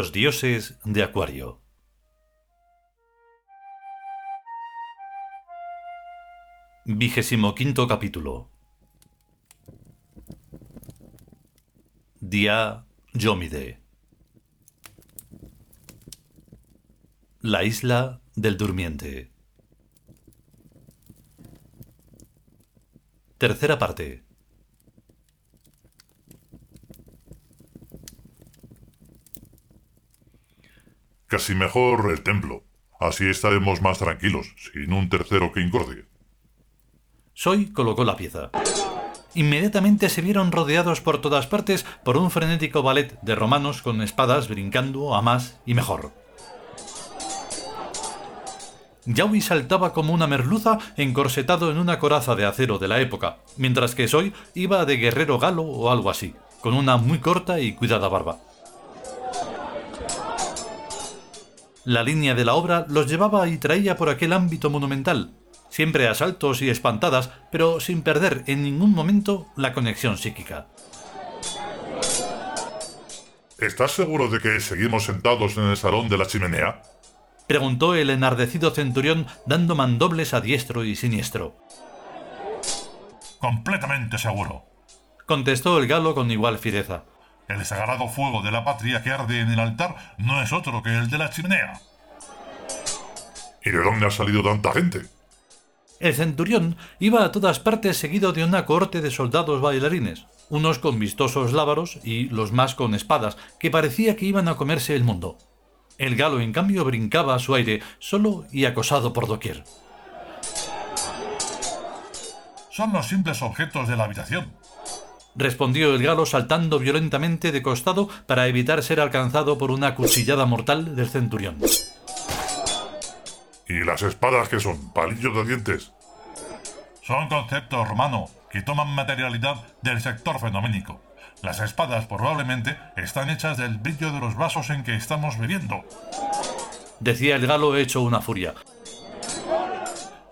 Los dioses de Acuario. Vigésimo capítulo. Día Yomide. La isla del durmiente. Tercera parte. Casi mejor el templo. Así estaremos más tranquilos, sin un tercero que incordie. Soy colocó la pieza. Inmediatamente se vieron rodeados por todas partes por un frenético ballet de romanos con espadas brincando a más y mejor. Yaui saltaba como una merluza encorsetado en una coraza de acero de la época, mientras que Soy iba de guerrero galo o algo así, con una muy corta y cuidada barba. La línea de la obra los llevaba y traía por aquel ámbito monumental, siempre a saltos y espantadas, pero sin perder en ningún momento la conexión psíquica. ¿Estás seguro de que seguimos sentados en el salón de la chimenea? Preguntó el enardecido centurión dando mandobles a diestro y siniestro. Completamente seguro. Contestó el galo con igual fiereza. El sagrado fuego de la patria que arde en el altar no es otro que el de la chimenea. ¿Y de dónde ha salido tanta gente? El centurión iba a todas partes seguido de una cohorte de soldados bailarines, unos con vistosos lábaros y los más con espadas, que parecía que iban a comerse el mundo. El galo, en cambio, brincaba a su aire, solo y acosado por doquier. Son los simples objetos de la habitación, respondió el galo saltando violentamente de costado para evitar ser alcanzado por una cuchillada mortal del centurión. ¿Y las espadas qué son? ¿Palillos de dientes? Son conceptos romanos que toman materialidad del sector fenoménico. Las espadas probablemente están hechas del brillo de los vasos en que estamos bebiendo. Decía el galo hecho una furia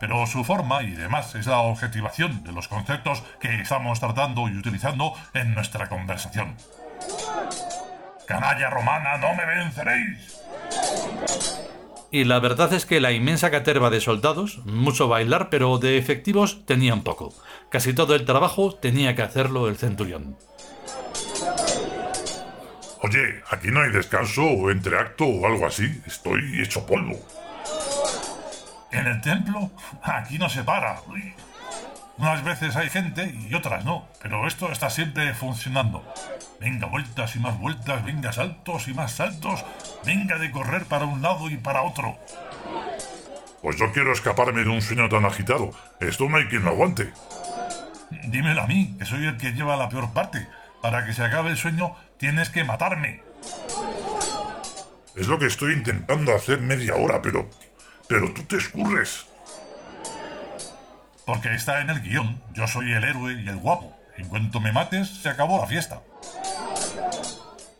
pero su forma y demás es la objetivación de los conceptos que estamos tratando y utilizando en nuestra conversación. Canalla romana, no me venceréis. Y la verdad es que la inmensa caterva de soldados, mucho bailar, pero de efectivos tenían poco. Casi todo el trabajo tenía que hacerlo el centurión. Oye, aquí no hay descanso o entreacto o algo así. Estoy hecho polvo. En el templo, aquí no se para. Unas veces hay gente y otras no, pero esto está siempre funcionando. Venga vueltas y más vueltas, venga saltos y más saltos, venga de correr para un lado y para otro. Pues yo quiero escaparme de un sueño tan agitado. Esto no hay quien lo aguante. Dímelo a mí, que soy el que lleva la peor parte. Para que se acabe el sueño, tienes que matarme. Es lo que estoy intentando hacer media hora, pero pero tú te escurres. Porque está en el guion. Yo soy el héroe y el guapo. En cuanto me mates, se acabó la fiesta.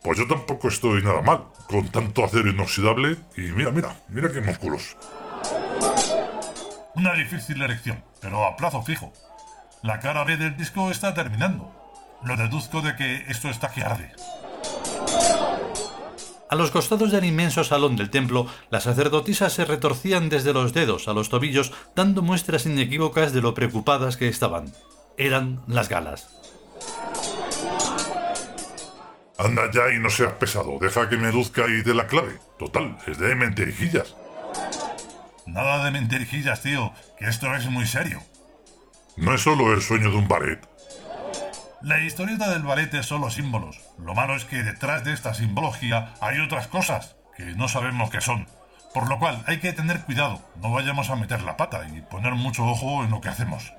Pues yo tampoco estoy nada mal, con tanto acero inoxidable y mira, mira, mira qué músculos. Una difícil elección, pero a plazo fijo. La cara B del disco está terminando. Lo deduzco de que esto está que arde. A los costados del inmenso salón del templo, las sacerdotisas se retorcían desde los dedos a los tobillos, dando muestras inequívocas de lo preocupadas que estaban. Eran las galas. Anda ya y no seas pesado, deja que me luzca y de la clave. Total, es de mentirijillas. Nada de mentirijillas, tío, que esto es muy serio. No es solo el sueño de un ballet. La historieta del ballet es solo símbolos. Lo malo es que detrás de esta simbología hay otras cosas que no sabemos qué son. Por lo cual hay que tener cuidado, no vayamos a meter la pata y poner mucho ojo en lo que hacemos.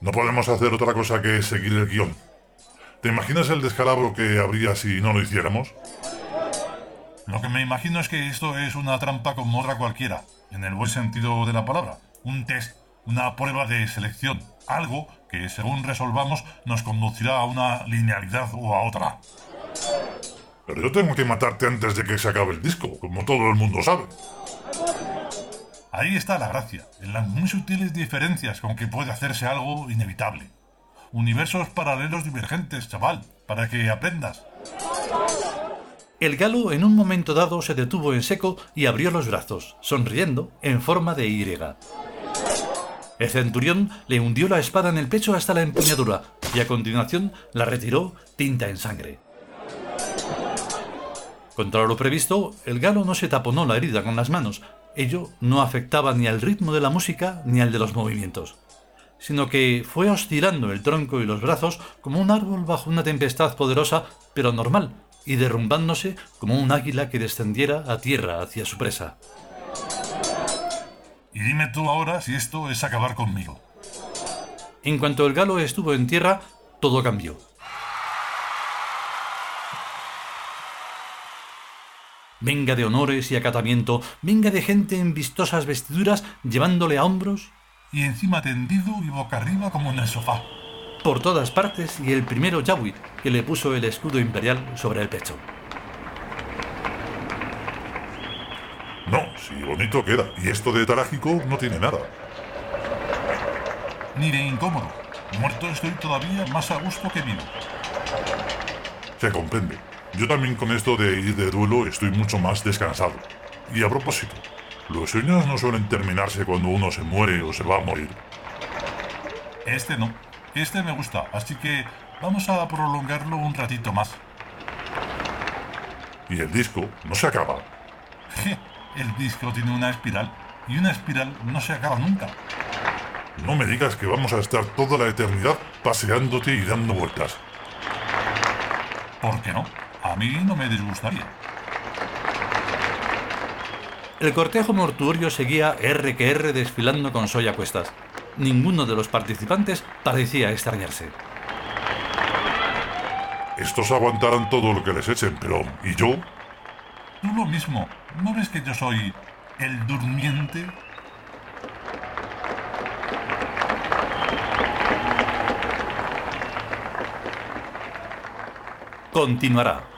No podemos hacer otra cosa que seguir el guion. ¿Te imaginas el descalabro que habría si no lo hiciéramos? Lo que me imagino es que esto es una trampa como otra cualquiera, en el buen sentido de la palabra. Un test, una prueba de selección, algo que según resolvamos nos conducirá a una linealidad o a otra. Pero yo tengo que matarte antes de que se acabe el disco, como todo el mundo sabe. Ahí está la gracia, en las muy sutiles diferencias con que puede hacerse algo inevitable. Universos paralelos divergentes, chaval, para que aprendas. El galo en un momento dado se detuvo en seco y abrió los brazos, sonriendo en forma de Y. El centurión le hundió la espada en el pecho hasta la empuñadura y a continuación la retiró tinta en sangre. Contra lo previsto, el galo no se taponó la herida con las manos. Ello no afectaba ni al ritmo de la música ni al de los movimientos, sino que fue oscilando el tronco y los brazos como un árbol bajo una tempestad poderosa, pero normal, y derrumbándose como un águila que descendiera a tierra hacia su presa. Y dime tú ahora si esto es acabar conmigo. En cuanto el galo estuvo en tierra, todo cambió. Venga de honores y acatamiento, venga de gente en vistosas vestiduras llevándole a hombros. Y encima tendido y boca arriba como en el sofá. Por todas partes y el primero Yahweh que le puso el escudo imperial sobre el pecho. No, si bonito queda. Y esto de trágico no tiene nada. Ni de incómodo. Muerto estoy todavía más a gusto que vivo. Se comprende. Yo también con esto de ir de duelo estoy mucho más descansado. Y a propósito, los sueños no suelen terminarse cuando uno se muere o se va a morir. Este no. Este me gusta, así que vamos a prolongarlo un ratito más. Y el disco no se acaba. El disco tiene una espiral y una espiral no se acaba nunca. No me digas que vamos a estar toda la eternidad paseándote y dando vueltas. ¿Por qué no? A mí no me disgustaría. El cortejo mortuorio seguía R que R desfilando con Soy a cuestas. Ninguno de los participantes parecía extrañarse. Estos aguantarán todo lo que les echen, pero ¿y yo? Tú lo mismo. ¿No ves que yo soy el durmiente? Continuará.